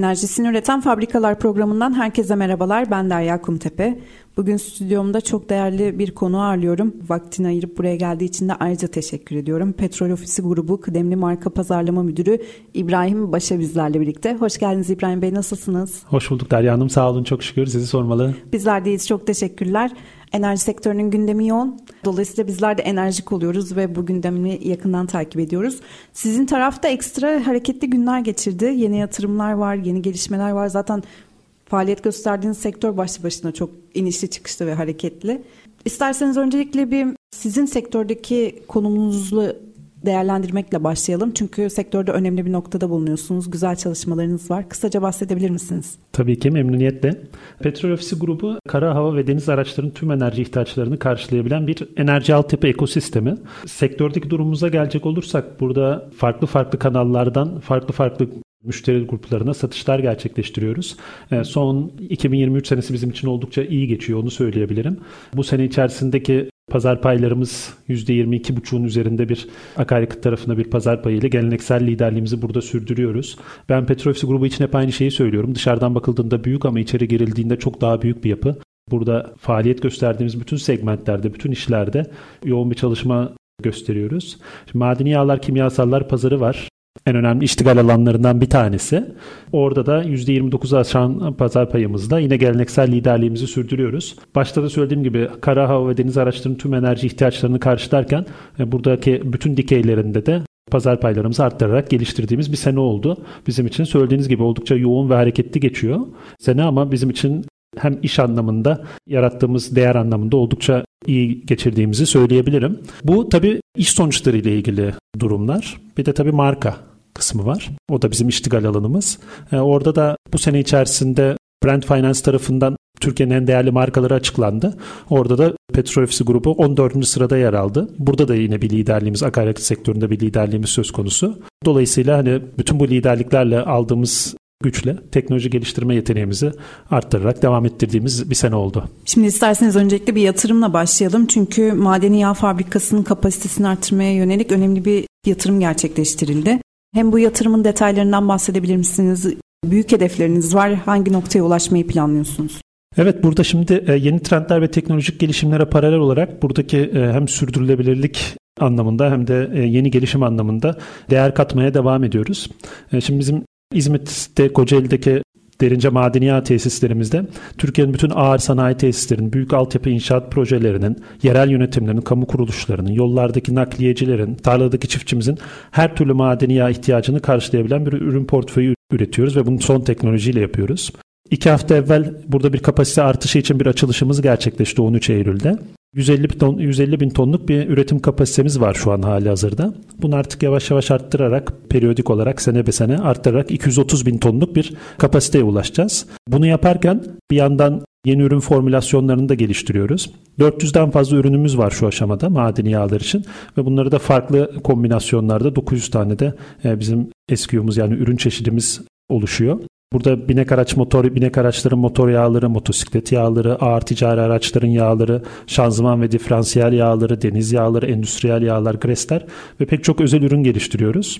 Enerjisini üreten fabrikalar programından herkese merhabalar. Ben Derya Kumtepe. Bugün stüdyomda çok değerli bir konu ağırlıyorum. Vaktini ayırıp buraya geldiği için de ayrıca teşekkür ediyorum. Petrol Ofisi Grubu Kıdemli Marka Pazarlama Müdürü İbrahim Başa bizlerle birlikte. Hoş geldiniz İbrahim Bey nasılsınız? Hoş bulduk Derya Hanım sağ olun çok şükür sizi sormalı. Bizler deyiz çok teşekkürler. Enerji sektörünün gündemi yoğun. Dolayısıyla bizler de enerjik oluyoruz ve bu gündemi yakından takip ediyoruz. Sizin tarafta ekstra hareketli günler geçirdi. Yeni yatırımlar var, yeni gelişmeler var. Zaten faaliyet gösterdiğiniz sektör başlı başına çok inişli çıkışlı ve hareketli. İsterseniz öncelikle bir sizin sektördeki konumunuzu değerlendirmekle başlayalım. Çünkü sektörde önemli bir noktada bulunuyorsunuz. Güzel çalışmalarınız var. Kısaca bahsedebilir misiniz? Tabii ki memnuniyetle. Petrol Ofisi grubu kara, hava ve deniz araçlarının tüm enerji ihtiyaçlarını karşılayabilen bir enerji altyapı ekosistemi. Sektördeki durumumuza gelecek olursak burada farklı farklı kanallardan farklı farklı müşteri gruplarına satışlar gerçekleştiriyoruz. Ee, son 2023 senesi bizim için oldukça iyi geçiyor onu söyleyebilirim. Bu sene içerisindeki pazar paylarımız %22,5'un üzerinde bir akaryakıt tarafında bir pazar payı ile geleneksel liderliğimizi burada sürdürüyoruz. Ben Petrofisi grubu için hep aynı şeyi söylüyorum. Dışarıdan bakıldığında büyük ama içeri girildiğinde çok daha büyük bir yapı. Burada faaliyet gösterdiğimiz bütün segmentlerde, bütün işlerde yoğun bir çalışma gösteriyoruz. Şimdi madeni yağlar, kimyasallar pazarı var en önemli iştigal alanlarından bir tanesi. Orada da %29'u aşan pazar payımızda yine geleneksel liderliğimizi sürdürüyoruz. Başta da söylediğim gibi kara, hava ve deniz araçlarının tüm enerji ihtiyaçlarını karşılarken e, buradaki bütün dikeylerinde de pazar paylarımızı arttırarak geliştirdiğimiz bir sene oldu. Bizim için söylediğiniz gibi oldukça yoğun ve hareketli geçiyor. Sene ama bizim için hem iş anlamında yarattığımız değer anlamında oldukça iyi geçirdiğimizi söyleyebilirim. Bu tabii iş sonuçları ile ilgili durumlar. Bir de tabii marka kısmı var. O da bizim iştigal alanımız. E, orada da bu sene içerisinde Brand Finance tarafından Türkiye'nin en değerli markaları açıklandı. Orada da Petrol Ofisi grubu 14. sırada yer aldı. Burada da yine bir liderliğimiz, akaryakıt sektöründe bir liderliğimiz söz konusu. Dolayısıyla hani bütün bu liderliklerle aldığımız güçle teknoloji geliştirme yeteneğimizi arttırarak devam ettirdiğimiz bir sene oldu. Şimdi isterseniz öncelikle bir yatırımla başlayalım. Çünkü madeni yağ fabrikasının kapasitesini arttırmaya yönelik önemli bir yatırım gerçekleştirildi. Hem bu yatırımın detaylarından bahsedebilir misiniz? Büyük hedefleriniz var. Hangi noktaya ulaşmayı planlıyorsunuz? Evet burada şimdi e, yeni trendler ve teknolojik gelişimlere paralel olarak buradaki e, hem sürdürülebilirlik anlamında hem de e, yeni gelişim anlamında değer katmaya devam ediyoruz. Şimdi bizim İzmit'te Kocaeli'deki derince madeniyat tesislerimizde Türkiye'nin bütün ağır sanayi tesislerinin, büyük altyapı inşaat projelerinin, yerel yönetimlerin, kamu kuruluşlarının, yollardaki nakliyecilerin, tarladaki çiftçimizin her türlü madeni yağ ihtiyacını karşılayabilen bir ürün portföyü üretiyoruz ve bunu son teknolojiyle yapıyoruz. İki hafta evvel burada bir kapasite artışı için bir açılışımız gerçekleşti 13 Eylül'de. 150 bin, ton, 150 bin tonluk bir üretim kapasitemiz var şu an hali hazırda. Bunu artık yavaş yavaş arttırarak periyodik olarak sene be sene arttırarak 230 bin tonluk bir kapasiteye ulaşacağız. Bunu yaparken bir yandan yeni ürün formülasyonlarını da geliştiriyoruz. 400'den fazla ürünümüz var şu aşamada madeni yağlar için ve bunları da farklı kombinasyonlarda 900 tane de e, bizim SKU'muz yani ürün çeşidimiz oluşuyor. Burada binek araç motor, binek araçların motor yağları, motosiklet yağları, ağır ticari araçların yağları, şanzıman ve diferansiyel yağları, deniz yağları, endüstriyel yağlar, gresler ve pek çok özel ürün geliştiriyoruz.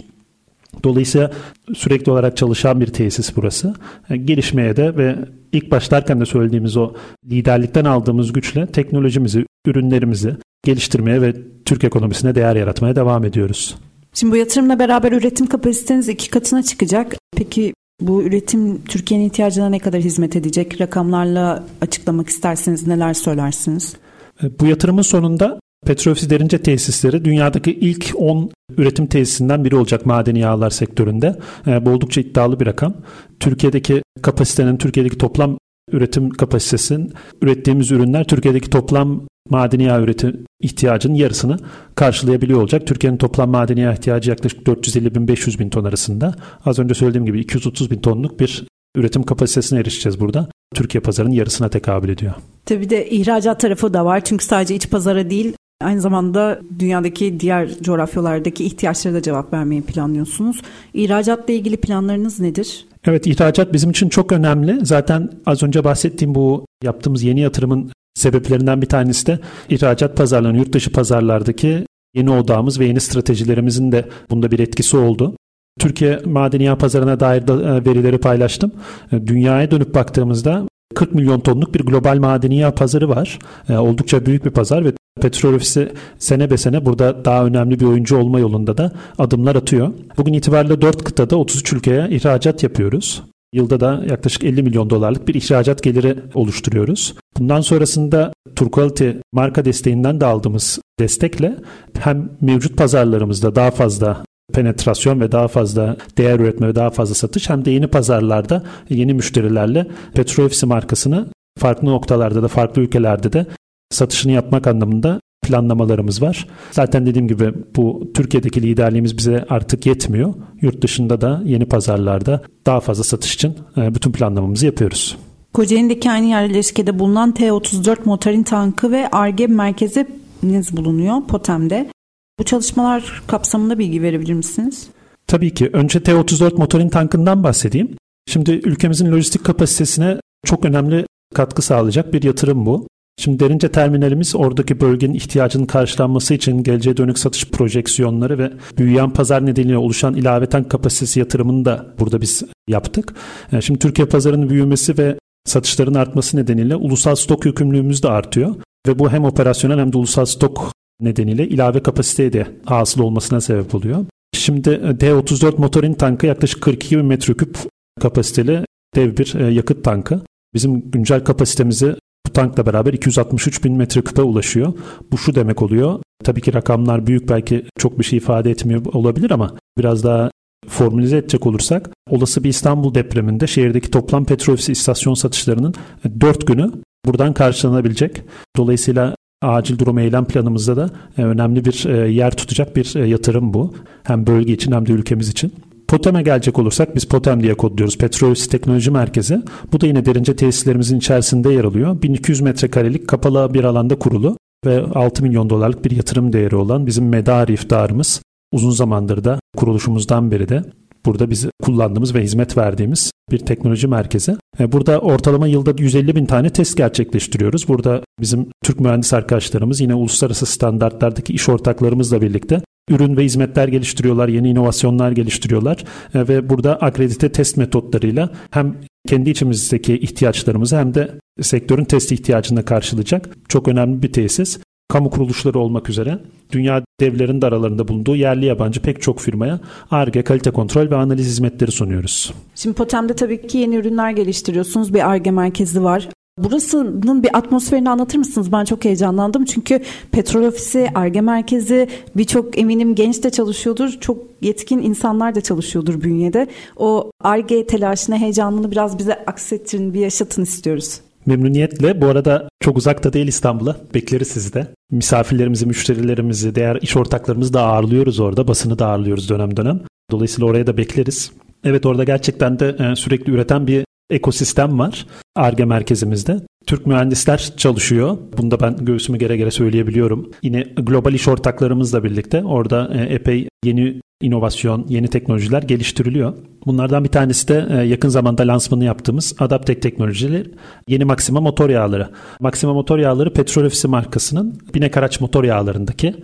Dolayısıyla sürekli olarak çalışan bir tesis burası. E, gelişmeye de ve ilk başlarken de söylediğimiz o liderlikten aldığımız güçle teknolojimizi, ürünlerimizi geliştirmeye ve Türk ekonomisine değer yaratmaya devam ediyoruz. Şimdi bu yatırımla beraber üretim kapasiteniz iki katına çıkacak. Peki bu üretim Türkiye'nin ihtiyacına ne kadar hizmet edecek? Rakamlarla açıklamak isterseniz neler söylersiniz? E, bu yatırımın sonunda Petrofisi Derince tesisleri dünyadaki ilk 10 üretim tesisinden biri olacak madeni yağlar sektöründe. E, bu oldukça iddialı bir rakam. Türkiye'deki kapasitenin, Türkiye'deki toplam üretim kapasitesinin ürettiğimiz ürünler Türkiye'deki toplam madeni yağ üretim ihtiyacının yarısını karşılayabiliyor olacak. Türkiye'nin toplam madeni yağ ihtiyacı yaklaşık 450 bin 500 bin ton arasında. Az önce söylediğim gibi 230 bin tonluk bir üretim kapasitesine erişeceğiz burada. Türkiye pazarının yarısına tekabül ediyor. Tabii de ihracat tarafı da var. Çünkü sadece iç pazara değil aynı zamanda dünyadaki diğer coğrafyalardaki ihtiyaçlara da cevap vermeyi planlıyorsunuz. İhracatla ilgili planlarınız nedir? Evet ihracat bizim için çok önemli. Zaten az önce bahsettiğim bu yaptığımız yeni yatırımın sebeplerinden bir tanesi de ihracat pazarlarının yurt dışı pazarlardaki yeni odağımız ve yeni stratejilerimizin de bunda bir etkisi oldu. Türkiye madeni yağ pazarına dair e, verileri paylaştım. E, dünyaya dönüp baktığımızda 40 milyon tonluk bir global madeni yağ pazarı var. E, oldukça büyük bir pazar ve petrol ofisi sene be sene burada daha önemli bir oyuncu olma yolunda da adımlar atıyor. Bugün itibariyle 4 kıtada 33 ülkeye ihracat yapıyoruz. Yılda da yaklaşık 50 milyon dolarlık bir ihracat geliri oluşturuyoruz. Bundan sonrasında Turquality marka desteğinden de aldığımız destekle hem mevcut pazarlarımızda daha fazla penetrasyon ve daha fazla değer üretme ve daha fazla satış hem de yeni pazarlarda yeni müşterilerle Petrol Ofisi markasını farklı noktalarda da farklı ülkelerde de satışını yapmak anlamında planlamalarımız var. Zaten dediğim gibi bu Türkiye'deki liderliğimiz bize artık yetmiyor. Yurt dışında da yeni pazarlarda daha fazla satış için e, bütün planlamamızı yapıyoruz. Kocaeli'ndeki aynı yerleşkede bulunan T-34 motorin tankı ve ARGE merkeziniz bulunuyor POTEM'de. Bu çalışmalar kapsamında bilgi verebilir misiniz? Tabii ki. Önce T-34 motorin tankından bahsedeyim. Şimdi ülkemizin lojistik kapasitesine çok önemli katkı sağlayacak bir yatırım bu. Şimdi derince terminalimiz oradaki bölgenin ihtiyacının karşılanması için geleceğe dönük satış projeksiyonları ve büyüyen pazar nedeniyle oluşan ilaveten kapasitesi yatırımını da burada biz yaptık. E, şimdi Türkiye pazarının büyümesi ve satışların artması nedeniyle ulusal stok yükümlülüğümüz de artıyor. Ve bu hem operasyonel hem de ulusal stok nedeniyle ilave kapasiteye de hasıl olmasına sebep oluyor. Şimdi D-34 motorin tankı yaklaşık 42 bin metreküp kapasiteli dev bir e, yakıt tankı. Bizim güncel kapasitemizi bu tankla beraber 263 bin metreküpe ulaşıyor. Bu şu demek oluyor. Tabii ki rakamlar büyük belki çok bir şey ifade etmiyor olabilir ama biraz daha formülize edecek olursak olası bir İstanbul depreminde şehirdeki toplam petrol istasyon satışlarının 4 günü buradan karşılanabilecek. Dolayısıyla acil durum eylem planımızda da e, önemli bir e, yer tutacak bir e, yatırım bu. Hem bölge için hem de ülkemiz için. POTEM'e gelecek olursak biz POTEM diye kodluyoruz. Petrolüs Teknoloji Merkezi. Bu da yine derince tesislerimizin içerisinde yer alıyor. 1200 metrekarelik kapalı bir alanda kurulu ve 6 milyon dolarlık bir yatırım değeri olan bizim medar iftarımız uzun zamandır da kuruluşumuzdan beri de burada biz kullandığımız ve hizmet verdiğimiz bir teknoloji merkezi. Burada ortalama yılda 150 bin tane test gerçekleştiriyoruz. Burada bizim Türk mühendis arkadaşlarımız yine uluslararası standartlardaki iş ortaklarımızla birlikte ürün ve hizmetler geliştiriyorlar, yeni inovasyonlar geliştiriyorlar e, ve burada akredite test metotlarıyla hem kendi içimizdeki ihtiyaçlarımızı hem de sektörün test ihtiyacını karşılayacak çok önemli bir tesis kamu kuruluşları olmak üzere dünya devlerinin de aralarında bulunduğu yerli yabancı pek çok firmaya ARGE, kalite kontrol ve analiz hizmetleri sunuyoruz. Şimdi Potem'de tabii ki yeni ürünler geliştiriyorsunuz. Bir ARGE merkezi var. Burasının bir atmosferini anlatır mısınız? Ben çok heyecanlandım çünkü petrol ofisi, ARGE merkezi birçok eminim genç de çalışıyordur. Çok yetkin insanlar da çalışıyordur bünyede. O ARGE telaşını, heyecanını biraz bize aksettirin, bir yaşatın istiyoruz. Memnuniyetle. Bu arada çok uzakta değil İstanbul'a. Bekleriz sizi de. Misafirlerimizi, müşterilerimizi, diğer iş ortaklarımızı da ağırlıyoruz orada. Basını da ağırlıyoruz dönem dönem. Dolayısıyla oraya da bekleriz. Evet orada gerçekten de e, sürekli üreten bir ekosistem var ARGE merkezimizde. Türk mühendisler çalışıyor. Bunu da ben göğsümü gere gere söyleyebiliyorum. Yine global iş ortaklarımızla birlikte orada e, epey yeni inovasyon, yeni teknolojiler geliştiriliyor. Bunlardan bir tanesi de e, yakın zamanda lansmanı yaptığımız Adaptek teknolojileri yeni Maxima motor yağları. Maxima motor yağları petrol ofisi markasının binek araç motor yağlarındaki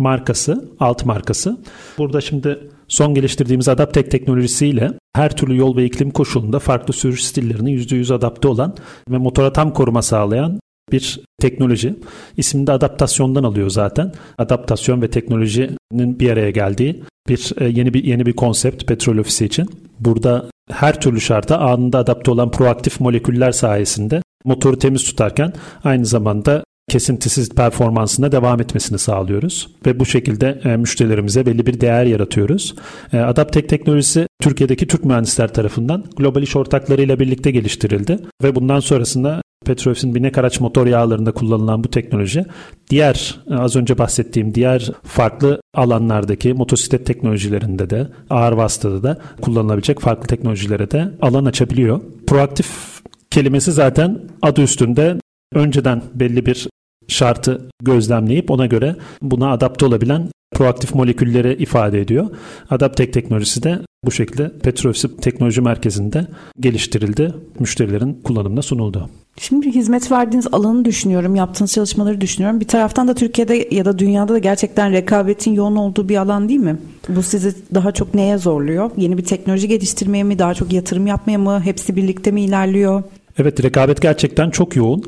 markası, alt markası. Burada şimdi son geliştirdiğimiz Adaptek teknolojisiyle her türlü yol ve iklim koşulunda farklı sürüş stillerine %100 adapte olan ve motora tam koruma sağlayan bir teknoloji. İsmini de adaptasyondan alıyor zaten. Adaptasyon ve teknolojinin bir araya geldiği bir e, yeni bir yeni bir konsept petrol ofisi için. Burada her türlü şarta anında adapte olan proaktif moleküller sayesinde motoru temiz tutarken aynı zamanda kesintisiz performansına devam etmesini sağlıyoruz ve bu şekilde e, müşterilerimize belli bir değer yaratıyoruz. E, Adaptek teknolojisi Türkiye'deki Türk mühendisler tarafından global iş ortaklarıyla birlikte geliştirildi ve bundan sonrasında Petrofis'in binek araç motor yağlarında kullanılan bu teknoloji diğer az önce bahsettiğim diğer farklı alanlardaki motosiklet teknolojilerinde de ağır vasıtada da kullanılabilecek farklı teknolojilere de alan açabiliyor. Proaktif kelimesi zaten adı üstünde önceden belli bir şartı gözlemleyip ona göre buna adapte olabilen proaktif molekülleri ifade ediyor. Adaptek teknolojisi de bu şekilde Petrofisi Teknoloji Merkezi'nde geliştirildi. Müşterilerin kullanımına sunuldu. Şimdi hizmet verdiğiniz alanı düşünüyorum, yaptığınız çalışmaları düşünüyorum. Bir taraftan da Türkiye'de ya da dünyada da gerçekten rekabetin yoğun olduğu bir alan değil mi? Bu sizi daha çok neye zorluyor? Yeni bir teknoloji geliştirmeye mi, daha çok yatırım yapmaya mı, hepsi birlikte mi ilerliyor? Evet, rekabet gerçekten çok yoğun.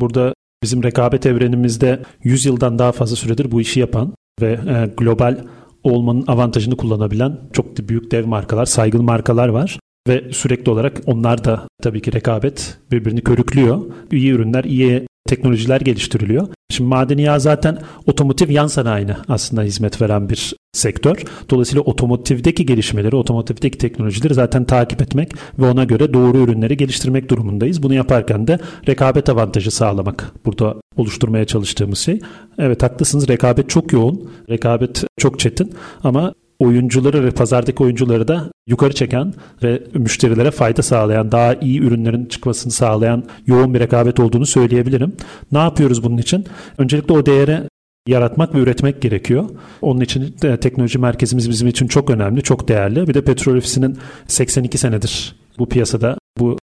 Burada bizim rekabet evrenimizde 100 yıldan daha fazla süredir bu işi yapan ve e, global olmanın avantajını kullanabilen çok büyük dev markalar, saygın markalar var. Ve sürekli olarak onlar da tabii ki rekabet birbirini körüklüyor. İyi ürünler, iyi teknolojiler geliştiriliyor. Şimdi madeni yağ zaten otomotiv yan sanayine aslında hizmet veren bir sektör. Dolayısıyla otomotivdeki gelişmeleri, otomotivdeki teknolojileri zaten takip etmek ve ona göre doğru ürünleri geliştirmek durumundayız. Bunu yaparken de rekabet avantajı sağlamak burada oluşturmaya çalıştığımız şey. Evet haklısınız rekabet çok yoğun, rekabet çok çetin ama oyuncuları ve pazardaki oyuncuları da yukarı çeken ve müşterilere fayda sağlayan, daha iyi ürünlerin çıkmasını sağlayan yoğun bir rekabet olduğunu söyleyebilirim. Ne yapıyoruz bunun için? Öncelikle o değeri yaratmak ve üretmek gerekiyor. Onun için de teknoloji merkezimiz bizim için çok önemli, çok değerli. Bir de petrol ofisinin 82 senedir bu piyasada, bu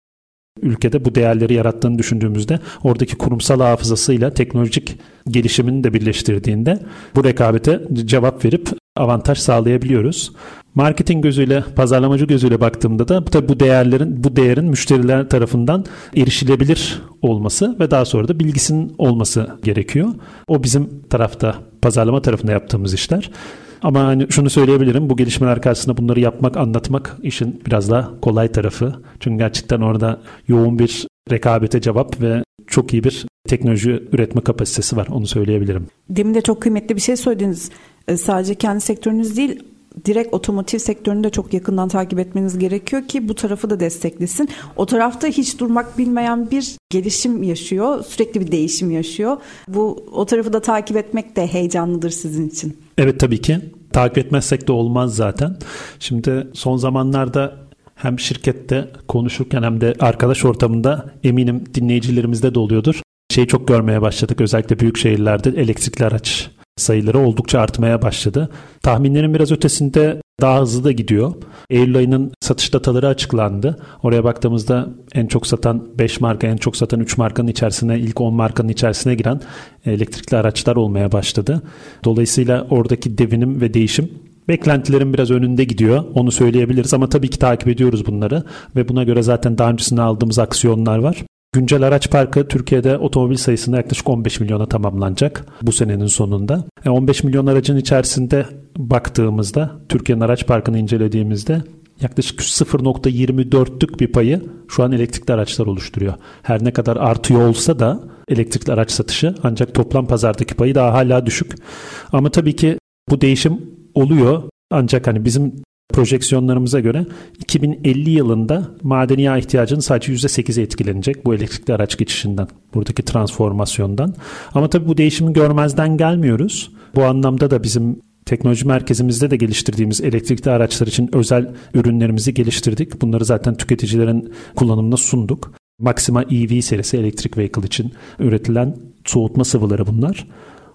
ülkede bu değerleri yarattığını düşündüğümüzde oradaki kurumsal hafızasıyla teknolojik gelişimini de birleştirdiğinde bu rekabete cevap verip avantaj sağlayabiliyoruz. Marketing gözüyle, pazarlamacı gözüyle baktığımda da tabii bu değerlerin bu değerin müşteriler tarafından erişilebilir olması ve daha sonra da bilgisinin olması gerekiyor. O bizim tarafta, pazarlama tarafında yaptığımız işler. Ama hani şunu söyleyebilirim. Bu gelişmeler karşısında bunları yapmak, anlatmak işin biraz daha kolay tarafı. Çünkü gerçekten orada yoğun bir rekabete cevap ve çok iyi bir teknoloji üretme kapasitesi var. Onu söyleyebilirim. Demin de çok kıymetli bir şey söylediniz. E, sadece kendi sektörünüz değil direkt otomotiv sektörünü de çok yakından takip etmeniz gerekiyor ki bu tarafı da desteklesin. O tarafta hiç durmak bilmeyen bir gelişim yaşıyor. Sürekli bir değişim yaşıyor. Bu o tarafı da takip etmek de heyecanlıdır sizin için. Evet tabii ki. Takip etmezsek de olmaz zaten. Şimdi son zamanlarda hem şirkette konuşurken hem de arkadaş ortamında eminim dinleyicilerimizde de oluyordur. Şeyi çok görmeye başladık özellikle büyük şehirlerde elektrikli araç sayıları oldukça artmaya başladı. Tahminlerin biraz ötesinde daha hızlı da gidiyor. Eylül ayının satış dataları açıklandı. Oraya baktığımızda en çok satan 5 marka, en çok satan 3 markanın içerisine, ilk 10 markanın içerisine giren elektrikli araçlar olmaya başladı. Dolayısıyla oradaki devinim ve değişim beklentilerin biraz önünde gidiyor. Onu söyleyebiliriz ama tabii ki takip ediyoruz bunları ve buna göre zaten daha öncesinde aldığımız aksiyonlar var. Güncel araç parkı Türkiye'de otomobil sayısında yaklaşık 15 milyona tamamlanacak bu senenin sonunda. 15 e, milyon aracın içerisinde baktığımızda Türkiye'nin araç parkını incelediğimizde yaklaşık 0.24'lük bir payı şu an elektrikli araçlar oluşturuyor. Her ne kadar artıyor olsa da elektrikli araç satışı ancak toplam pazardaki payı daha hala düşük. Ama tabii ki bu değişim oluyor. Ancak hani bizim projeksiyonlarımıza göre 2050 yılında madeni yağ ihtiyacının sadece %8'e etkilenecek bu elektrikli araç geçişinden, buradaki transformasyondan. Ama tabii bu değişimi görmezden gelmiyoruz. Bu anlamda da bizim teknoloji merkezimizde de geliştirdiğimiz elektrikli araçlar için özel ürünlerimizi geliştirdik. Bunları zaten tüketicilerin kullanımına sunduk. Maxima EV serisi elektrik vehicle için üretilen soğutma sıvıları bunlar.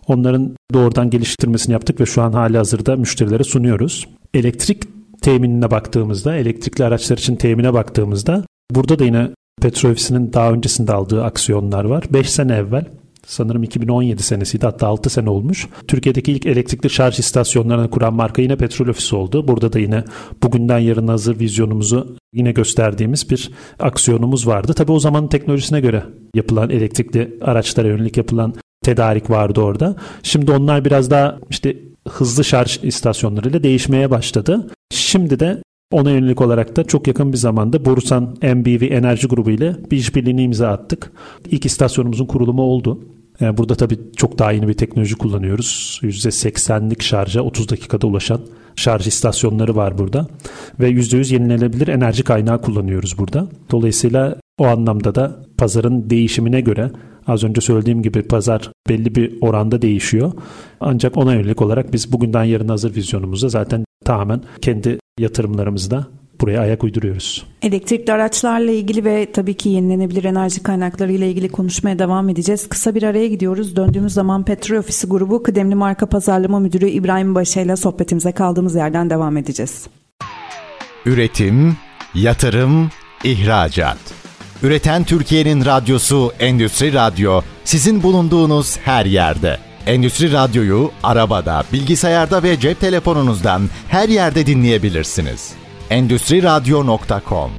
Onların doğrudan geliştirmesini yaptık ve şu an hali hazırda müşterilere sunuyoruz. Elektrik teminine baktığımızda, elektrikli araçlar için temine baktığımızda burada da yine petrol ofisinin daha öncesinde aldığı aksiyonlar var. 5 sene evvel sanırım 2017 senesiydi hatta 6 sene olmuş. Türkiye'deki ilk elektrikli şarj istasyonlarını kuran marka yine petrol ofisi oldu. Burada da yine bugünden yarın hazır vizyonumuzu yine gösterdiğimiz bir aksiyonumuz vardı. Tabi o zaman teknolojisine göre yapılan elektrikli araçlara yönelik yapılan tedarik vardı orada. Şimdi onlar biraz daha işte hızlı şarj istasyonlarıyla değişmeye başladı. Şimdi de ona yönelik olarak da çok yakın bir zamanda Borusan MBV Enerji Grubu ile bir işbirliğini imza attık. İlk istasyonumuzun kurulumu oldu. Burada tabii çok daha yeni bir teknoloji kullanıyoruz. %80'lik şarja 30 dakikada ulaşan şarj istasyonları var burada. Ve %100 yenilenebilir enerji kaynağı kullanıyoruz burada. Dolayısıyla o anlamda da pazarın değişimine göre az önce söylediğim gibi pazar belli bir oranda değişiyor. Ancak ona yönelik olarak biz bugünden yarın hazır vizyonumuzda zaten tamamen kendi yatırımlarımızda buraya ayak uyduruyoruz. Elektrikli araçlarla ilgili ve tabii ki yenilenebilir enerji kaynakları ile ilgili konuşmaya devam edeceğiz. Kısa bir araya gidiyoruz. Döndüğümüz zaman Petrol Ofisi Grubu Kıdemli Marka Pazarlama Müdürü İbrahim Başa ile sohbetimize kaldığımız yerden devam edeceğiz. Üretim, yatırım, ihracat. Üreten Türkiye'nin radyosu Endüstri Radyo sizin bulunduğunuz her yerde. Endüstri Radyo'yu arabada, bilgisayarda ve cep telefonunuzdan her yerde dinleyebilirsiniz. Endüstri Radyo.com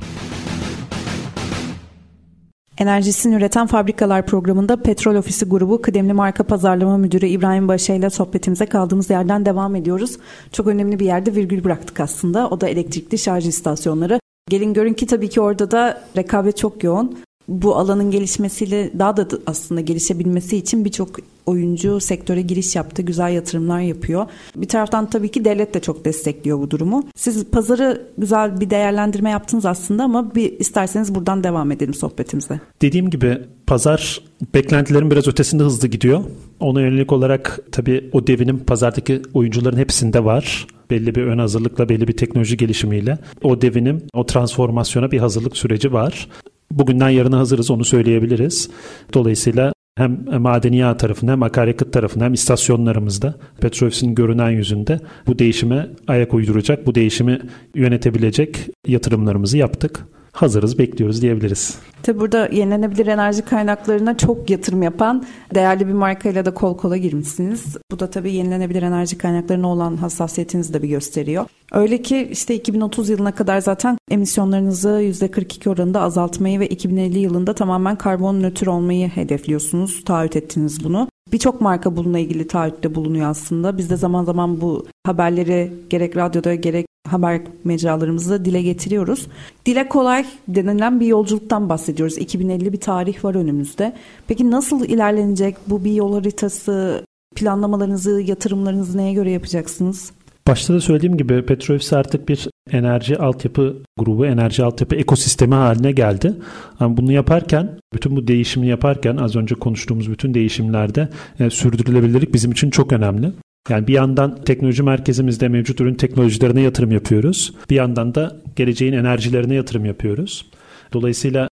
Enerjisini üreten fabrikalar programında Petrol Ofisi Grubu Kıdemli Marka Pazarlama Müdürü İbrahim Başa ile sohbetimize kaldığımız yerden devam ediyoruz. Çok önemli bir yerde virgül bıraktık aslında. O da elektrikli şarj istasyonları. Gelin görün ki tabii ki orada da rekabet çok yoğun. Bu alanın gelişmesiyle daha da aslında gelişebilmesi için birçok oyuncu sektöre giriş yaptı, güzel yatırımlar yapıyor. Bir taraftan tabii ki devlet de çok destekliyor bu durumu. Siz pazarı güzel bir değerlendirme yaptınız aslında ama bir isterseniz buradan devam edelim sohbetimize. Dediğim gibi pazar beklentilerin biraz ötesinde hızlı gidiyor. Ona yönelik olarak tabii o devinim pazardaki oyuncuların hepsinde var belli bir ön hazırlıkla, belli bir teknoloji gelişimiyle o devinim, o transformasyona bir hazırlık süreci var. Bugünden yarına hazırız onu söyleyebiliriz. Dolayısıyla hem madeni yağ tarafında hem akaryakıt tarafında hem istasyonlarımızda Petrofis'in görünen yüzünde bu değişime ayak uyduracak, bu değişimi yönetebilecek yatırımlarımızı yaptık hazırız, bekliyoruz diyebiliriz. Tabi burada yenilenebilir enerji kaynaklarına çok yatırım yapan değerli bir markayla da kol kola girmişsiniz. Bu da tabii yenilenebilir enerji kaynaklarına olan hassasiyetinizi de bir gösteriyor. Öyle ki işte 2030 yılına kadar zaten emisyonlarınızı %42 oranında azaltmayı ve 2050 yılında tamamen karbon nötr olmayı hedefliyorsunuz. Taahhüt ettiniz bunu. Birçok marka bununla ilgili taahhütte bulunuyor aslında. Biz de zaman zaman bu haberleri gerek radyoda gerek haber mecralarımızda dile getiriyoruz. Dile kolay denilen bir yolculuktan bahsediyoruz. 2050 bir tarih var önümüzde. Peki nasıl ilerlenecek bu bir yol haritası? Planlamalarınızı, yatırımlarınızı neye göre yapacaksınız? Başta da söylediğim gibi Petrofis artık bir enerji altyapı grubu, enerji altyapı ekosistemi haline geldi. Ama bunu yaparken, bütün bu değişimi yaparken az önce konuştuğumuz bütün değişimlerde e, sürdürülebilirlik bizim için çok önemli. Yani bir yandan teknoloji merkezimizde mevcut ürün teknolojilerine yatırım yapıyoruz. Bir yandan da geleceğin enerjilerine yatırım yapıyoruz. Dolayısıyla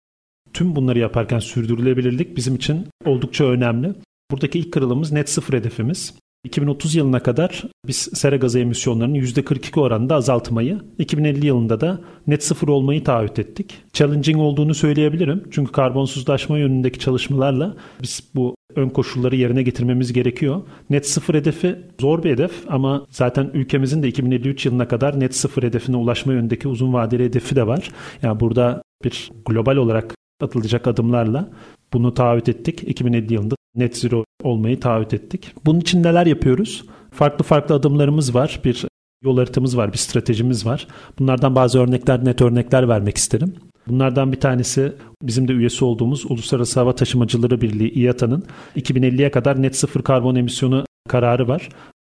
tüm bunları yaparken sürdürülebilirlik bizim için oldukça önemli. Buradaki ilk kırılımız net sıfır hedefimiz. 2030 yılına kadar biz sera gazı emisyonlarının %42 oranında azaltmayı, 2050 yılında da net sıfır olmayı taahhüt ettik. Challenging olduğunu söyleyebilirim. Çünkü karbonsuzlaşma yönündeki çalışmalarla biz bu ön koşulları yerine getirmemiz gerekiyor. Net sıfır hedefi zor bir hedef ama zaten ülkemizin de 2053 yılına kadar net sıfır hedefine ulaşma yönündeki uzun vadeli hedefi de var. Yani burada bir global olarak atılacak adımlarla bunu taahhüt ettik. 2050 yılında net zero olmayı taahhüt ettik. Bunun için neler yapıyoruz? Farklı farklı adımlarımız var. Bir yol haritamız var, bir stratejimiz var. Bunlardan bazı örnekler, net örnekler vermek isterim. Bunlardan bir tanesi bizim de üyesi olduğumuz Uluslararası Hava Taşımacıları Birliği İATA'nın 2050'ye kadar net sıfır karbon emisyonu kararı var.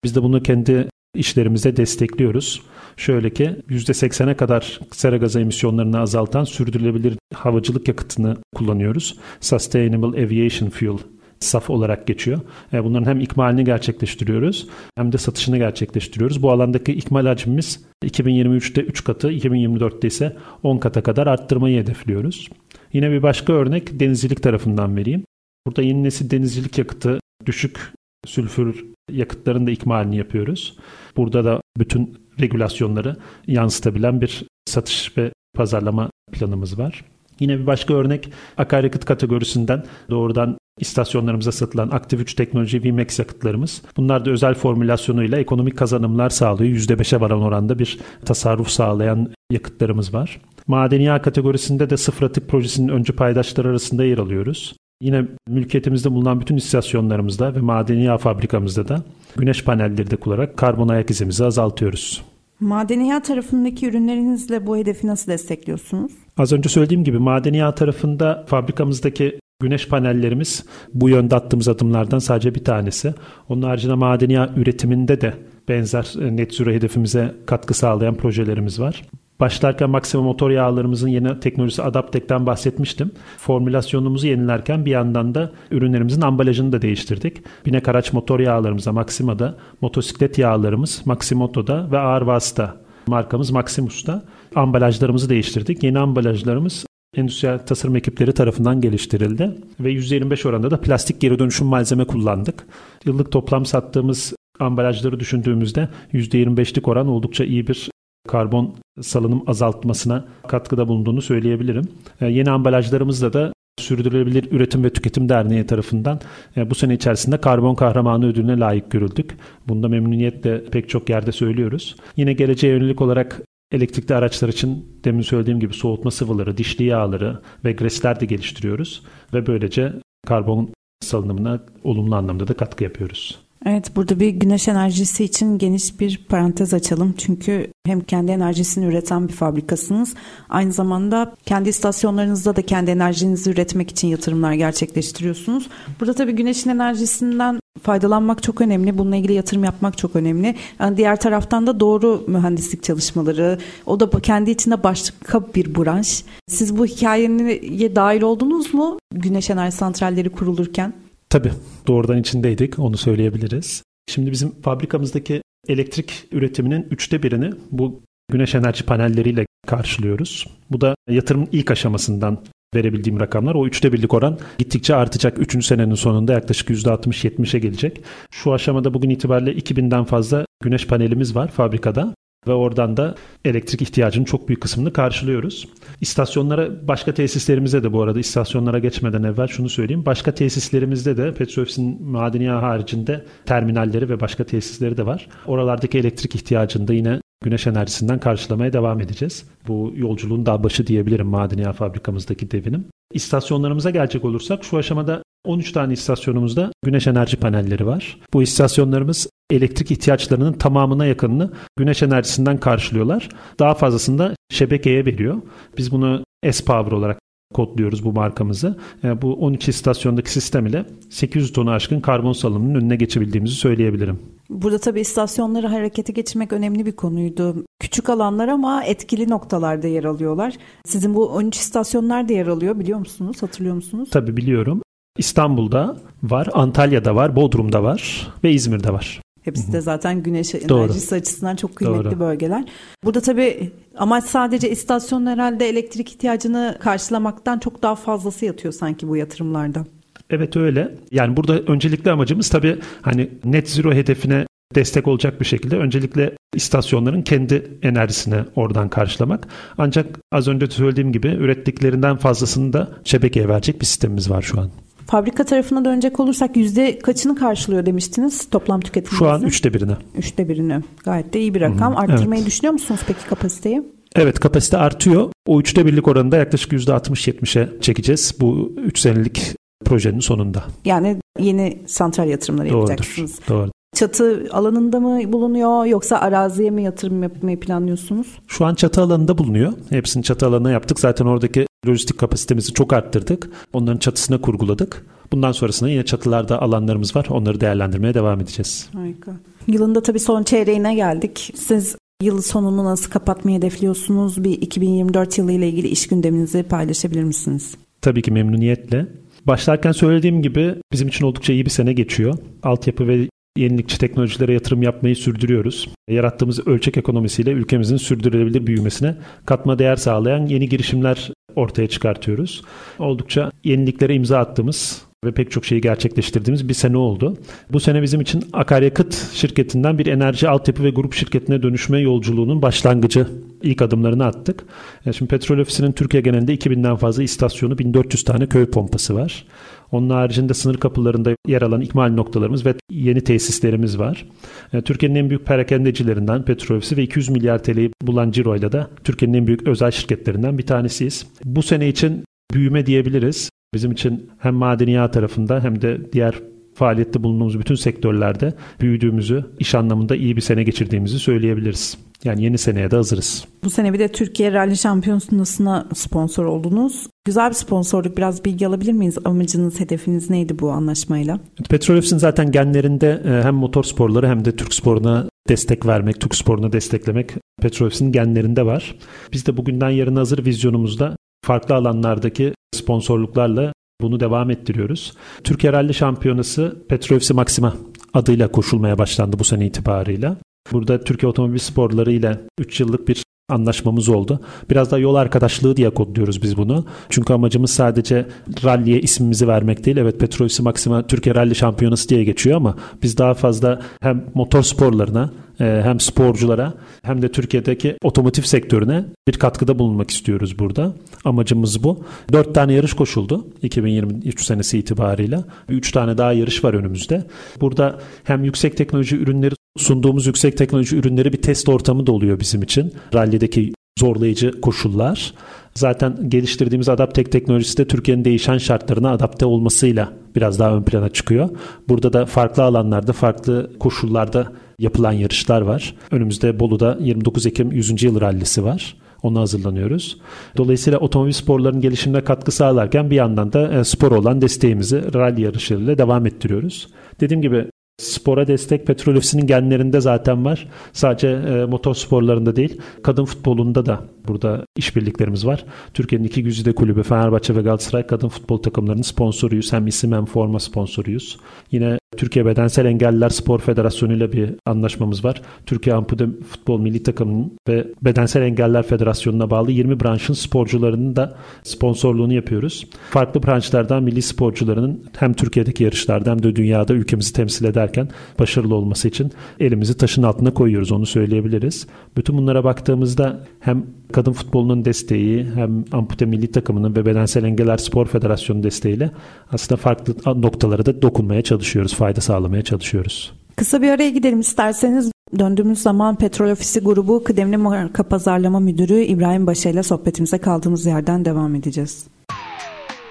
Biz de bunu kendi işlerimize destekliyoruz. Şöyle ki %80'e kadar sera gazı emisyonlarını azaltan sürdürülebilir havacılık yakıtını kullanıyoruz. Sustainable Aviation Fuel SAF olarak geçiyor. E, bunların hem ikmalini gerçekleştiriyoruz hem de satışını gerçekleştiriyoruz. Bu alandaki ikmal hacmimiz 2023'te 3 katı, 2024'te ise 10 kata kadar arttırmayı hedefliyoruz. Yine bir başka örnek denizcilik tarafından vereyim. Burada yeni nesil denizcilik yakıtı düşük sülfür yakıtların da ikmalini yapıyoruz. Burada da bütün regülasyonları yansıtabilen bir satış ve pazarlama planımız var. Yine bir başka örnek akaryakıt kategorisinden doğrudan istasyonlarımıza satılan Aktif 3 teknoloji VMAX yakıtlarımız. Bunlar da özel formülasyonuyla ekonomik kazanımlar sağlıyor. %5'e varan oranda bir tasarruf sağlayan yakıtlarımız var. Madeni yağ kategorisinde de sıfır atık projesinin öncü paydaşları arasında yer alıyoruz. Yine mülkiyetimizde bulunan bütün istasyonlarımızda ve madeni yağ fabrikamızda da güneş panelleri de kullanarak karbon ayak izimizi azaltıyoruz. Madeni yağ tarafındaki ürünlerinizle bu hedefi nasıl destekliyorsunuz? Az önce söylediğim gibi madeni yağ tarafında fabrikamızdaki güneş panellerimiz bu yönde attığımız adımlardan sadece bir tanesi. Onun haricinde madeni üretiminde de benzer e, net zero hedefimize katkı sağlayan projelerimiz var. Başlarken Maxima motor yağlarımızın yeni teknolojisi Adaptek'ten bahsetmiştim. Formülasyonumuzu yenilerken bir yandan da ürünlerimizin ambalajını da değiştirdik. Binek araç motor yağlarımıza Maxima'da, motosiklet yağlarımız Maximoto'da ve ağır vasıta markamız Maximus'ta ambalajlarımızı değiştirdik. Yeni ambalajlarımız endüstriyel tasarım ekipleri tarafından geliştirildi ve %25 oranda da plastik geri dönüşüm malzeme kullandık. Yıllık toplam sattığımız ambalajları düşündüğümüzde %25'lik oran oldukça iyi bir karbon salınım azaltmasına katkıda bulunduğunu söyleyebilirim. E, yeni ambalajlarımızda da Sürdürülebilir Üretim ve Tüketim Derneği tarafından e, bu sene içerisinde Karbon Kahramanı ödülüne layık görüldük. Bunda memnuniyetle pek çok yerde söylüyoruz. Yine geleceğe yönelik olarak elektrikli araçlar için demin söylediğim gibi soğutma sıvıları, dişli yağları ve gresler de geliştiriyoruz ve böylece karbon salınımına olumlu anlamda da katkı yapıyoruz. Evet burada bir güneş enerjisi için geniş bir parantez açalım. Çünkü hem kendi enerjisini üreten bir fabrikasınız. Aynı zamanda kendi istasyonlarınızda da kendi enerjinizi üretmek için yatırımlar gerçekleştiriyorsunuz. Burada tabii güneşin enerjisinden faydalanmak çok önemli. Bununla ilgili yatırım yapmak çok önemli. Yani diğer taraftan da doğru mühendislik çalışmaları. O da kendi içinde başka bir branş. Siz bu hikayeye dahil oldunuz mu? Güneş enerji santralleri kurulurken. Tabii doğrudan içindeydik onu söyleyebiliriz. Şimdi bizim fabrikamızdaki elektrik üretiminin üçte birini bu güneş enerji panelleriyle karşılıyoruz. Bu da yatırımın ilk aşamasından verebildiğim rakamlar. O üçte birlik oran gittikçe artacak. Üçüncü senenin sonunda yaklaşık %60-70'e gelecek. Şu aşamada bugün itibariyle 2000'den fazla güneş panelimiz var fabrikada ve oradan da elektrik ihtiyacının çok büyük kısmını karşılıyoruz. İstasyonlara, başka tesislerimize de bu arada istasyonlara geçmeden evvel şunu söyleyeyim. Başka tesislerimizde de Petrofis'in madeni haricinde terminalleri ve başka tesisleri de var. Oralardaki elektrik ihtiyacını da yine güneş enerjisinden karşılamaya devam edeceğiz. Bu yolculuğun daha başı diyebilirim madeni fabrikamızdaki devinim. İstasyonlarımıza gelecek olursak şu aşamada 13 tane istasyonumuzda güneş enerji panelleri var. Bu istasyonlarımız elektrik ihtiyaçlarının tamamına yakınını güneş enerjisinden karşılıyorlar. Daha fazlasını da şebekeye veriyor. Biz bunu S-Power olarak kodluyoruz bu markamızı. Yani bu 12 istasyondaki sistem ile 800 tonu aşkın karbon salımının önüne geçebildiğimizi söyleyebilirim. Burada tabii istasyonları harekete geçirmek önemli bir konuydu. Küçük alanlar ama etkili noktalarda yer alıyorlar. Sizin bu 13 istasyonlar da yer alıyor biliyor musunuz? Hatırlıyor musunuz? Tabii biliyorum. İstanbul'da var, Antalya'da var, Bodrum'da var ve İzmir'de var. Hepsi de zaten güneş enerjisi Doğru. açısından çok kıymetli Doğru. bölgeler. Burada tabii amaç sadece istasyon herhalde elektrik ihtiyacını karşılamaktan çok daha fazlası yatıyor sanki bu yatırımlarda. Evet öyle. Yani burada öncelikli amacımız tabii hani net zero hedefine destek olacak bir şekilde öncelikle istasyonların kendi enerjisini oradan karşılamak. Ancak az önce söylediğim gibi ürettiklerinden fazlasını da şebekeye verecek bir sistemimiz var şu an. Fabrika tarafına dönecek olursak yüzde kaçını karşılıyor demiştiniz toplam tüketim? Şu an üçte birini. Üçte birini. Gayet de iyi bir rakam. Hı-hı. Arttırmayı evet. düşünüyor musunuz peki kapasiteyi? Evet kapasite artıyor. O üçte birlik oranında yaklaşık yüzde 60-70'e çekeceğiz bu üç senelik projenin sonunda. Yani yeni santral yatırımları Doğrudur, yapacaksınız. Doğru. Çatı alanında mı bulunuyor yoksa araziye mi yatırım yapmayı planlıyorsunuz? Şu an çatı alanında bulunuyor. Hepsini çatı alanına yaptık. Zaten oradaki lojistik kapasitemizi çok arttırdık. Onların çatısına kurguladık. Bundan sonrasında yine çatılarda alanlarımız var. Onları değerlendirmeye devam edeceğiz. Harika. Yılında tabii son çeyreğine geldik. Siz yıl sonunu nasıl kapatmayı hedefliyorsunuz? Bir 2024 yılı ile ilgili iş gündeminizi paylaşabilir misiniz? Tabii ki memnuniyetle. Başlarken söylediğim gibi bizim için oldukça iyi bir sene geçiyor. Altyapı ve yenilikçi teknolojilere yatırım yapmayı sürdürüyoruz. Yarattığımız ölçek ekonomisiyle ülkemizin sürdürülebilir büyümesine katma değer sağlayan yeni girişimler ortaya çıkartıyoruz. Oldukça yeniliklere imza attığımız ve pek çok şeyi gerçekleştirdiğimiz bir sene oldu. Bu sene bizim için akaryakıt şirketinden bir enerji altyapı ve grup şirketine dönüşme yolculuğunun başlangıcı ilk adımlarını attık. Yani şimdi petrol ofisinin Türkiye genelinde 2000'den fazla istasyonu, 1400 tane köy pompası var. Onun haricinde sınır kapılarında yer alan ikmal noktalarımız ve yeni tesislerimiz var. E, Türkiye'nin en büyük perakendecilerinden petrol ofisi ve 200 milyar TL'yi bulan ciroyla da Türkiye'nin en büyük özel şirketlerinden bir tanesiyiz. Bu sene için büyüme diyebiliriz. Bizim için hem madeniyat tarafında hem de diğer faaliyette bulunduğumuz bütün sektörlerde büyüdüğümüzü, iş anlamında iyi bir sene geçirdiğimizi söyleyebiliriz. Yani yeni seneye de hazırız. Bu sene bir de Türkiye Rally Şampiyonası'na sponsor oldunuz. Güzel bir sponsorluk. Biraz bilgi alabilir miyiz? Amacınız, hedefiniz neydi bu anlaşmayla? Petrolofis'in zaten genlerinde e, hem motor sporları hem de Türk sporuna destek vermek, Türk sporuna desteklemek Petrolofis'in genlerinde var. Biz de bugünden yarın hazır vizyonumuzda farklı alanlardaki sponsorluklarla bunu devam ettiriyoruz. Türkiye Rally Şampiyonası Petrolofisi Maxima adıyla koşulmaya başlandı bu sene itibarıyla. Burada Türkiye Otomobil Sporları ile 3 yıllık bir anlaşmamız oldu. Biraz da yol arkadaşlığı diye kodluyoruz biz bunu. Çünkü amacımız sadece ralliye ismimizi vermek değil. Evet Petrolisi Maxima Türkiye Rally Şampiyonası diye geçiyor ama biz daha fazla hem motor sporlarına hem sporculara hem de Türkiye'deki otomotiv sektörüne bir katkıda bulunmak istiyoruz burada. Amacımız bu. Dört tane yarış koşuldu 2023 senesi itibarıyla. Üç tane daha yarış var önümüzde. Burada hem yüksek teknoloji ürünleri sunduğumuz yüksek teknoloji ürünleri bir test ortamı da oluyor bizim için. Rally'deki zorlayıcı koşullar. Zaten geliştirdiğimiz Adaptek teknolojisi de Türkiye'nin değişen şartlarına adapte olmasıyla biraz daha ön plana çıkıyor. Burada da farklı alanlarda, farklı koşullarda yapılan yarışlar var. Önümüzde Bolu'da 29 Ekim 100. yıl rallisi var. Ona hazırlanıyoruz. Dolayısıyla otomobil sporlarının gelişimine katkı sağlarken bir yandan da e, spor olan desteğimizi rally yarışlarıyla devam ettiriyoruz. Dediğim gibi Spora destek petrol ofisinin genlerinde zaten var. Sadece e, motor sporlarında değil, kadın futbolunda da burada işbirliklerimiz var. Türkiye'nin iki güzide kulübü Fenerbahçe ve Galatasaray kadın futbol takımlarının sponsoruyuz. Hem isim hem forma sponsoruyuz. Yine Türkiye Bedensel Engelliler Spor Federasyonu ile bir anlaşmamız var. Türkiye Ampute Futbol Milli Takımı'nın ve Bedensel Engeller Federasyonu'na bağlı 20 branşın sporcularının da sponsorluğunu yapıyoruz. Farklı branşlardan milli sporcularının hem Türkiye'deki yarışlarda hem de dünyada ülkemizi temsil ederken başarılı olması için elimizi taşın altına koyuyoruz onu söyleyebiliriz. Bütün bunlara baktığımızda hem kadın futbolunun desteği hem ampute milli takımının ve bedensel engeller spor federasyonu desteğiyle aslında farklı noktalara da dokunmaya çalışıyoruz, fayda sağlamaya çalışıyoruz. Kısa bir araya gidelim isterseniz. Döndüğümüz zaman Petrol Ofisi Grubu Kıdemli Marka Pazarlama Müdürü İbrahim Başa ile sohbetimize kaldığımız yerden devam edeceğiz.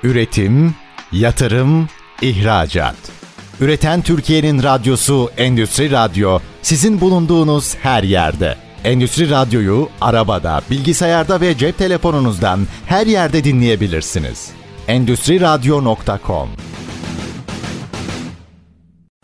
Üretim, yatırım, ihracat. Üreten Türkiye'nin radyosu Endüstri Radyo sizin bulunduğunuz her yerde. Endüstri Radyo'yu arabada, bilgisayarda ve cep telefonunuzdan her yerde dinleyebilirsiniz. Endüstri Radyo.com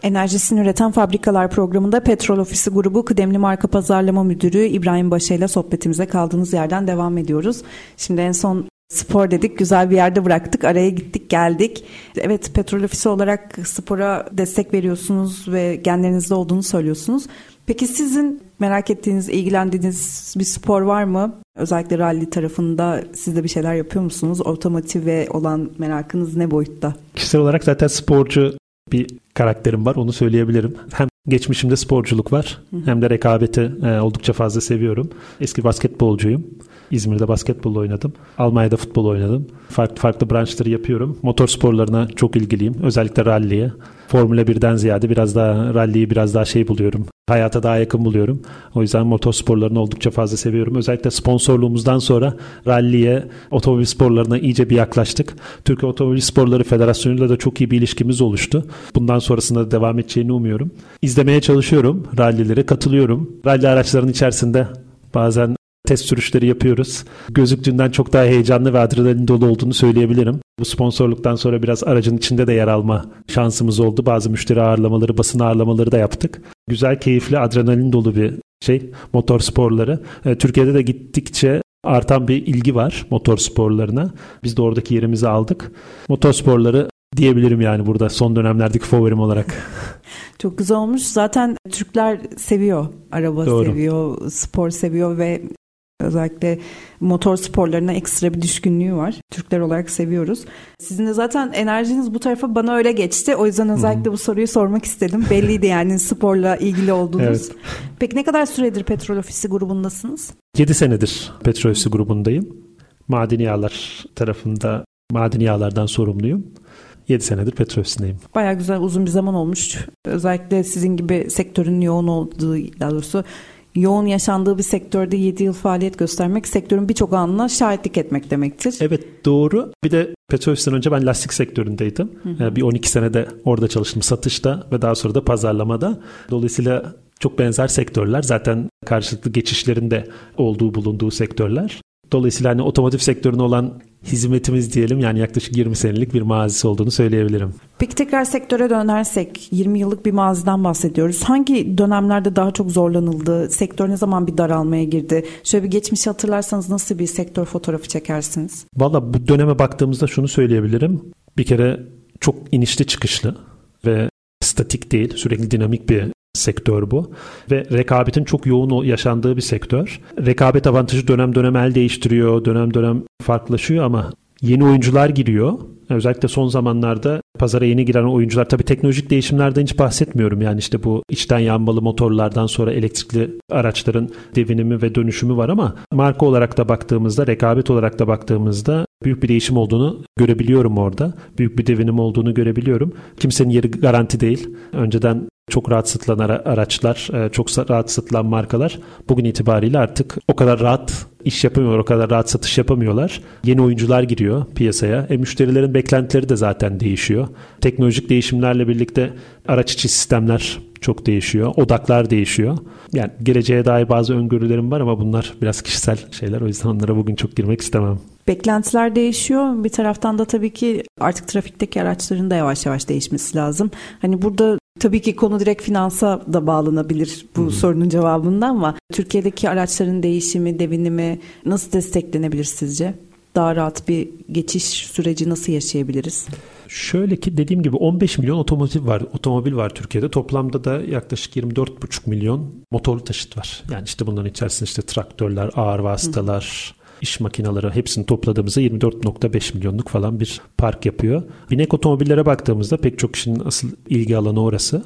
Enerjisini üreten fabrikalar programında Petrol Ofisi Grubu Kıdemli Marka Pazarlama Müdürü İbrahim Başa ile sohbetimize kaldığımız yerden devam ediyoruz. Şimdi en son spor dedik güzel bir yerde bıraktık araya gittik geldik. Evet petrol ofisi olarak spora destek veriyorsunuz ve genlerinizde olduğunu söylüyorsunuz. Peki sizin merak ettiğiniz, ilgilendiğiniz bir spor var mı? Özellikle rally tarafında siz de bir şeyler yapıyor musunuz? Otomotive olan merakınız ne boyutta? Kişisel olarak zaten sporcu bir karakterim var onu söyleyebilirim. Hem geçmişimde sporculuk var hem de rekabeti e, oldukça fazla seviyorum. Eski basketbolcuyum. İzmir'de basketbol oynadım. Almanya'da futbol oynadım. Farklı farklı branşları yapıyorum. Motor sporlarına çok ilgiliyim. Özellikle ralliye. Formula 1'den ziyade biraz daha ralliyi biraz daha şey buluyorum. Hayata daha yakın buluyorum. O yüzden motor sporlarını oldukça fazla seviyorum. Özellikle sponsorluğumuzdan sonra ralliye, otomobil sporlarına iyice bir yaklaştık. Türkiye Otomobil Sporları Federasyonu'yla da çok iyi bir ilişkimiz oluştu. Bundan sonrasında da devam edeceğini umuyorum. İzlemeye çalışıyorum. Rallilere katılıyorum. Ralli araçlarının içerisinde bazen test sürüşleri yapıyoruz. Gözüktüğünden çok daha heyecanlı ve adrenalin dolu olduğunu söyleyebilirim. Bu sponsorluktan sonra biraz aracın içinde de yer alma şansımız oldu. Bazı müşteri ağırlamaları, basın ağırlamaları da yaptık. Güzel, keyifli, adrenalin dolu bir şey motor sporları. E, Türkiye'de de gittikçe artan bir ilgi var motor sporlarına. Biz de oradaki yerimizi aldık. Motor sporları diyebilirim yani burada son dönemlerdeki favorim olarak. Çok güzel olmuş. Zaten Türkler seviyor. Araba Doğru. seviyor, spor seviyor ve Özellikle motor sporlarına ekstra bir düşkünlüğü var. Türkler olarak seviyoruz. Sizin de zaten enerjiniz bu tarafa bana öyle geçti. O yüzden özellikle Hı-hı. bu soruyu sormak istedim. Belliydi yani sporla ilgili olduğunuz. Evet. Peki ne kadar süredir Petrol Ofisi grubundasınız? 7 senedir Petrol Ofisi grubundayım. Madeni yağlar tarafında madeni yağlardan sorumluyum. 7 senedir petrol ofisindeyim. Baya güzel uzun bir zaman olmuş. Özellikle sizin gibi sektörün yoğun olduğu daha doğrusu yoğun yaşandığı bir sektörde 7 yıl faaliyet göstermek sektörün birçok anına şahitlik etmek demektir. Evet doğru. Bir de Petrolofis'ten önce ben lastik sektöründeydim. Hı hı. Bir 12 senede orada çalıştım satışta ve daha sonra da pazarlamada. Dolayısıyla çok benzer sektörler. Zaten karşılıklı geçişlerinde olduğu bulunduğu sektörler. Dolayısıyla hani otomotiv sektörüne olan hizmetimiz diyelim yani yaklaşık 20 senelik bir mazisi olduğunu söyleyebilirim. Peki tekrar sektöre dönersek 20 yıllık bir maziden bahsediyoruz. Hangi dönemlerde daha çok zorlanıldı? Sektör ne zaman bir daralmaya girdi? Şöyle bir geçmişi hatırlarsanız nasıl bir sektör fotoğrafı çekersiniz? Valla bu döneme baktığımızda şunu söyleyebilirim. Bir kere çok inişli çıkışlı ve statik değil sürekli dinamik bir sektör bu ve rekabetin çok yoğun yaşandığı bir sektör. Rekabet avantajı dönem dönem el değiştiriyor, dönem dönem farklılaşıyor ama yeni oyuncular giriyor. Özellikle son zamanlarda pazara yeni giren oyuncular tabii teknolojik değişimlerden hiç bahsetmiyorum. Yani işte bu içten yanmalı motorlardan sonra elektrikli araçların devinimi ve dönüşümü var ama marka olarak da baktığımızda, rekabet olarak da baktığımızda büyük bir değişim olduğunu görebiliyorum orada. Büyük bir devinim olduğunu görebiliyorum. Kimsenin yeri garanti değil. Önceden çok rahat satılan ara- araçlar, e, çok rahat satılan markalar bugün itibariyle artık o kadar rahat iş yapamıyorlar, o kadar rahat satış yapamıyorlar. Yeni oyuncular giriyor piyasaya. E, müşterilerin beklentileri de zaten değişiyor. Teknolojik değişimlerle birlikte araç içi sistemler çok değişiyor. Odaklar değişiyor. Yani geleceğe dair bazı öngörülerim var ama bunlar biraz kişisel şeyler. O yüzden onlara bugün çok girmek istemem. Beklentiler değişiyor. Bir taraftan da tabii ki artık trafikteki araçların da yavaş yavaş değişmesi lazım. Hani burada tabii ki konu direkt finansa da bağlanabilir bu hmm. sorunun cevabında ama Türkiye'deki araçların değişimi, devinimi nasıl desteklenebilir sizce? Daha rahat bir geçiş süreci nasıl yaşayabiliriz? Şöyle ki dediğim gibi 15 milyon otomotiv var, otomobil var Türkiye'de. Toplamda da yaklaşık 24,5 milyon motorlu taşıt var. Yani işte bunların içerisinde işte traktörler, ağır vasıtalar, iş makineleri hepsini topladığımızda 24.5 milyonluk falan bir park yapıyor. Binek otomobillere baktığımızda pek çok kişinin asıl ilgi alanı orası.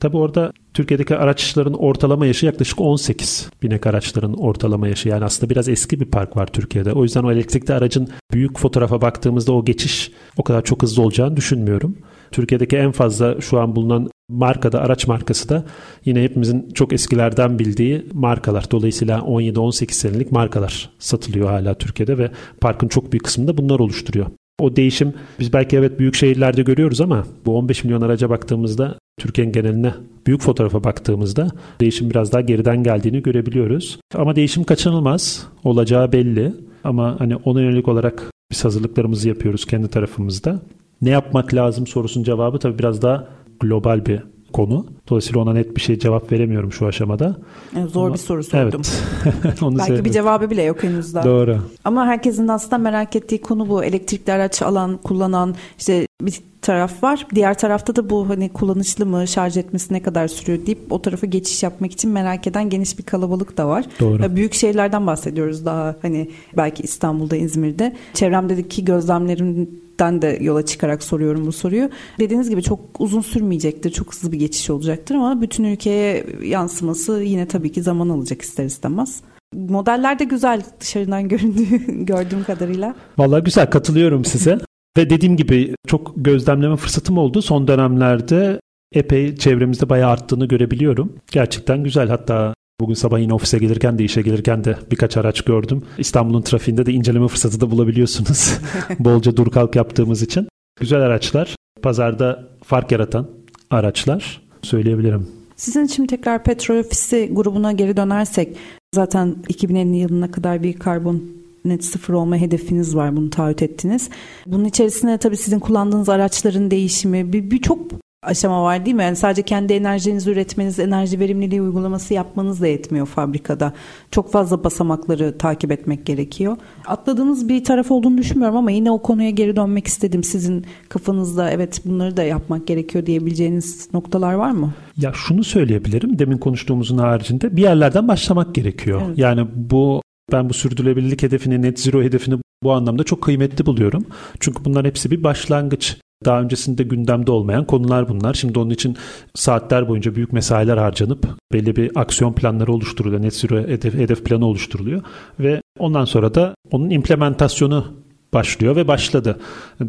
Tabi orada Türkiye'deki araçların ortalama yaşı yaklaşık 18. Binek araçların ortalama yaşı. Yani aslında biraz eski bir park var Türkiye'de. O yüzden o elektrikli aracın büyük fotoğrafa baktığımızda o geçiş o kadar çok hızlı olacağını düşünmüyorum. Türkiye'deki en fazla şu an bulunan markada araç markası da yine hepimizin çok eskilerden bildiği markalar. Dolayısıyla 17-18 senelik markalar satılıyor hala Türkiye'de ve parkın çok büyük kısmını da bunlar oluşturuyor. O değişim biz belki evet büyük şehirlerde görüyoruz ama bu 15 milyon araca baktığımızda Türkiye'nin geneline büyük fotoğrafa baktığımızda değişim biraz daha geriden geldiğini görebiliyoruz. Ama değişim kaçınılmaz. Olacağı belli. Ama hani ona yönelik olarak biz hazırlıklarımızı yapıyoruz kendi tarafımızda. Ne yapmak lazım sorusunun cevabı tabii biraz daha global bir konu. Dolayısıyla ona net bir şey cevap veremiyorum şu aşamada. Yani zor Ama, bir soru sordum. Evet. Onu Belki sevdim. bir cevabı bile yok henüz daha. Doğru. Ama herkesin aslında merak ettiği konu bu. Elektrikli araç alan, kullanan işte bir taraf var. Diğer tarafta da bu hani kullanışlı mı, şarj etmesi ne kadar sürüyor deyip o tarafa geçiş yapmak için merak eden geniş bir kalabalık da var. Doğru. Büyük şehirlerden bahsediyoruz daha hani belki İstanbul'da, İzmir'de. Çevremdeki gözlemlerim den de yola çıkarak soruyorum bu soruyu. Dediğiniz gibi çok uzun sürmeyecektir, çok hızlı bir geçiş olacaktır ama bütün ülkeye yansıması yine tabii ki zaman alacak ister istemez. Modeller de güzel dışarıdan göründüğü gördüğüm kadarıyla. Vallahi güzel katılıyorum size. Ve dediğim gibi çok gözlemleme fırsatım oldu. Son dönemlerde epey çevremizde bayağı arttığını görebiliyorum. Gerçekten güzel. Hatta Bugün sabah yine ofise gelirken de işe gelirken de birkaç araç gördüm. İstanbul'un trafiğinde de inceleme fırsatı da bulabiliyorsunuz. Bolca dur kalk yaptığımız için. Güzel araçlar. Pazarda fark yaratan araçlar söyleyebilirim. Sizin için tekrar petrol ofisi grubuna geri dönersek zaten 2050 yılına kadar bir karbon net sıfır olma hedefiniz var bunu taahhüt ettiniz. Bunun içerisinde tabii sizin kullandığınız araçların değişimi birçok aşama var değil mi? Yani sadece kendi enerjinizi üretmeniz, enerji verimliliği uygulaması yapmanız da yetmiyor fabrikada. Çok fazla basamakları takip etmek gerekiyor. Atladığınız bir taraf olduğunu düşünmüyorum ama yine o konuya geri dönmek istedim. Sizin kafanızda evet bunları da yapmak gerekiyor diyebileceğiniz noktalar var mı? Ya şunu söyleyebilirim. Demin konuştuğumuzun haricinde bir yerlerden başlamak gerekiyor. Evet. Yani bu ben bu sürdürülebilirlik hedefini, net zero hedefini bu anlamda çok kıymetli buluyorum. Çünkü bunların hepsi bir başlangıç. Daha öncesinde gündemde olmayan konular bunlar. Şimdi onun için saatler boyunca büyük mesailer harcanıp belli bir aksiyon planları oluşturuluyor. Net zero hedef, hedef planı oluşturuluyor ve ondan sonra da onun implementasyonu başlıyor ve başladı.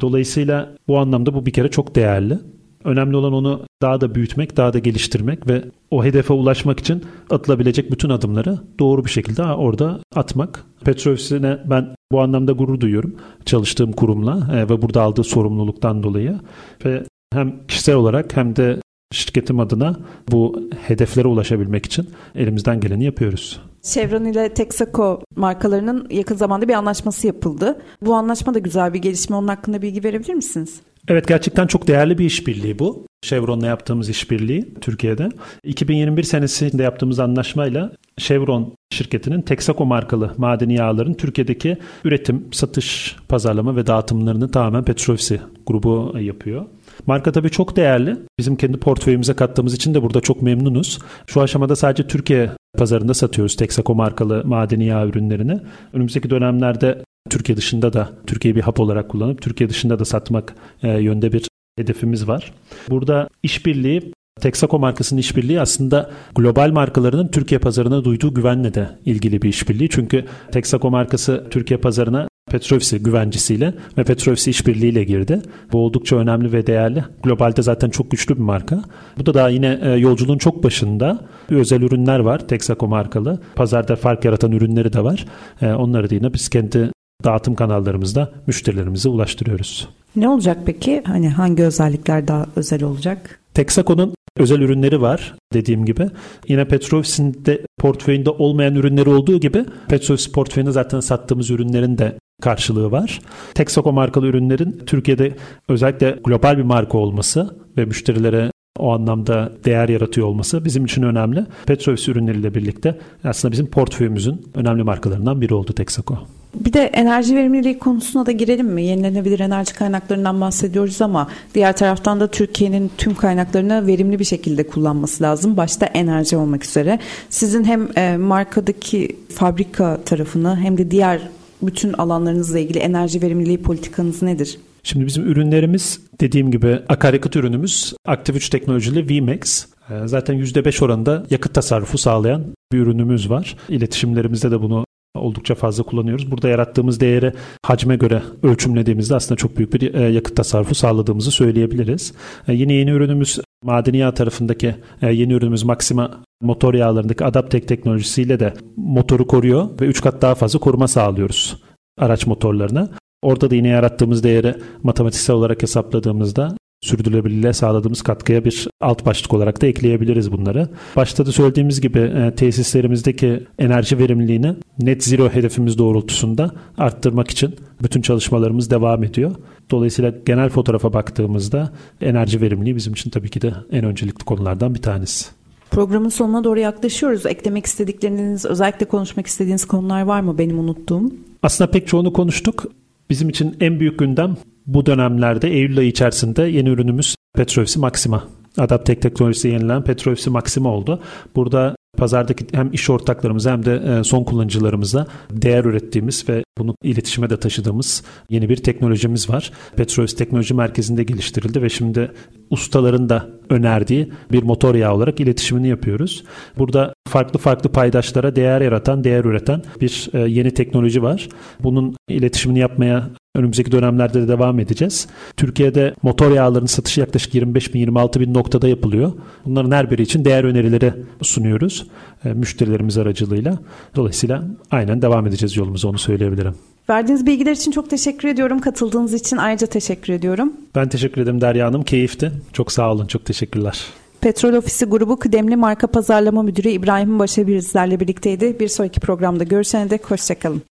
Dolayısıyla bu anlamda bu bir kere çok değerli. Önemli olan onu daha da büyütmek, daha da geliştirmek ve o hedefe ulaşmak için atılabilecek bütün adımları doğru bir şekilde orada atmak. Petrol Ofisi'ne ben bu anlamda gurur duyuyorum çalıştığım kurumla e, ve burada aldığı sorumluluktan dolayı ve hem kişisel olarak hem de şirketim adına bu hedeflere ulaşabilmek için elimizden geleni yapıyoruz. Chevron ile Texaco markalarının yakın zamanda bir anlaşması yapıldı. Bu anlaşma da güzel bir gelişme. Onun hakkında bilgi verebilir misiniz? Evet gerçekten çok değerli bir işbirliği bu. Chevron'la yaptığımız işbirliği Türkiye'de. 2021 senesinde yaptığımız anlaşmayla Chevron şirketinin Texaco markalı madeni yağların Türkiye'deki üretim, satış, pazarlama ve dağıtımlarını tamamen Petrofisi grubu yapıyor. Marka tabii çok değerli. Bizim kendi portföyümüze kattığımız için de burada çok memnunuz. Şu aşamada sadece Türkiye pazarında satıyoruz Texaco markalı madeni yağ ürünlerini. Önümüzdeki dönemlerde Türkiye dışında da Türkiye'yi bir hap olarak kullanıp Türkiye dışında da satmak e, yönde bir hedefimiz var. Burada işbirliği Texaco markasının işbirliği aslında global markalarının Türkiye pazarına duyduğu güvenle de ilgili bir işbirliği. Çünkü Texaco markası Türkiye pazarına Petrofisi güvencisiyle ve Petrofisi işbirliğiyle girdi. Bu oldukça önemli ve değerli. Globalde zaten çok güçlü bir marka. Bu da daha yine e, yolculuğun çok başında bir özel ürünler var Texaco markalı. Pazarda fark yaratan ürünleri de var. E, onları da yine biz kendi dağıtım kanallarımızda müşterilerimize ulaştırıyoruz. Ne olacak peki? Hani hangi özellikler daha özel olacak? Texaco'nun özel ürünleri var dediğim gibi. Yine Petrofis'in de portföyünde olmayan ürünleri olduğu gibi Petrofis portföyünde zaten sattığımız ürünlerin de karşılığı var. Texaco markalı ürünlerin Türkiye'de özellikle global bir marka olması ve müşterilere o anlamda değer yaratıyor olması bizim için önemli. Petrofis ürünleriyle birlikte aslında bizim portföyümüzün önemli markalarından biri oldu Texaco. Bir de enerji verimliliği konusuna da girelim mi? Yenilenebilir enerji kaynaklarından bahsediyoruz ama diğer taraftan da Türkiye'nin tüm kaynaklarını verimli bir şekilde kullanması lazım. Başta enerji olmak üzere. Sizin hem e, markadaki fabrika tarafını hem de diğer bütün alanlarınızla ilgili enerji verimliliği politikanız nedir? Şimdi bizim ürünlerimiz dediğim gibi akaryakıt ürünümüz Active 3 teknolojili VMAX. Ee, zaten %5 oranında yakıt tasarrufu sağlayan bir ürünümüz var. İletişimlerimizde de bunu oldukça fazla kullanıyoruz. Burada yarattığımız değeri hacme göre ölçümlediğimizde aslında çok büyük bir e, yakıt tasarrufu sağladığımızı söyleyebiliriz. E, yine yeni ürünümüz madeni yağ tarafındaki e, yeni ürünümüz Maxima motor yağlarındaki Adaptek teknolojisiyle de motoru koruyor ve 3 kat daha fazla koruma sağlıyoruz araç motorlarına. Orada da yine yarattığımız değeri matematiksel olarak hesapladığımızda sürdürülebilirliğe sağladığımız katkıya bir alt başlık olarak da ekleyebiliriz bunları. Başta da söylediğimiz gibi e, tesislerimizdeki enerji verimliliğini net zero hedefimiz doğrultusunda arttırmak için bütün çalışmalarımız devam ediyor. Dolayısıyla genel fotoğrafa baktığımızda enerji verimliliği bizim için tabii ki de en öncelikli konulardan bir tanesi. Programın sonuna doğru yaklaşıyoruz. Eklemek istedikleriniz, özellikle konuşmak istediğiniz konular var mı benim unuttuğum? Aslında pek çoğunu konuştuk. Bizim için en büyük gündem bu dönemlerde Eylül ayı içerisinde yeni ürünümüz Petrofisi Maxima. Adaptek teknolojisi yenilen Petrofisi Maxima oldu. Burada pazardaki hem iş ortaklarımıza hem de e, son kullanıcılarımıza değer ürettiğimiz ve bunu iletişime de taşıdığımız yeni bir teknolojimiz var. Petrobras Teknoloji Merkezi'nde geliştirildi ve şimdi ustaların da önerdiği bir motor yağı olarak iletişimini yapıyoruz. Burada farklı farklı paydaşlara değer yaratan, değer üreten bir e, yeni teknoloji var. Bunun iletişimini yapmaya Önümüzdeki dönemlerde de devam edeceğiz. Türkiye'de motor yağlarının satışı yaklaşık 25 bin 26 bin noktada yapılıyor. Bunların her biri için değer önerileri sunuyoruz e, müşterilerimiz aracılığıyla. Dolayısıyla aynen devam edeceğiz yolumuza onu söyleyebilirim. Verdiğiniz bilgiler için çok teşekkür ediyorum. Katıldığınız için ayrıca teşekkür ediyorum. Ben teşekkür ederim Derya Hanım. Keyifti. Çok sağ olun. Çok teşekkürler. Petrol Ofisi Grubu Kıdemli Marka Pazarlama Müdürü İbrahim Başa bizlerle birlikteydi. Bir sonraki programda görüşene dek hoşçakalın.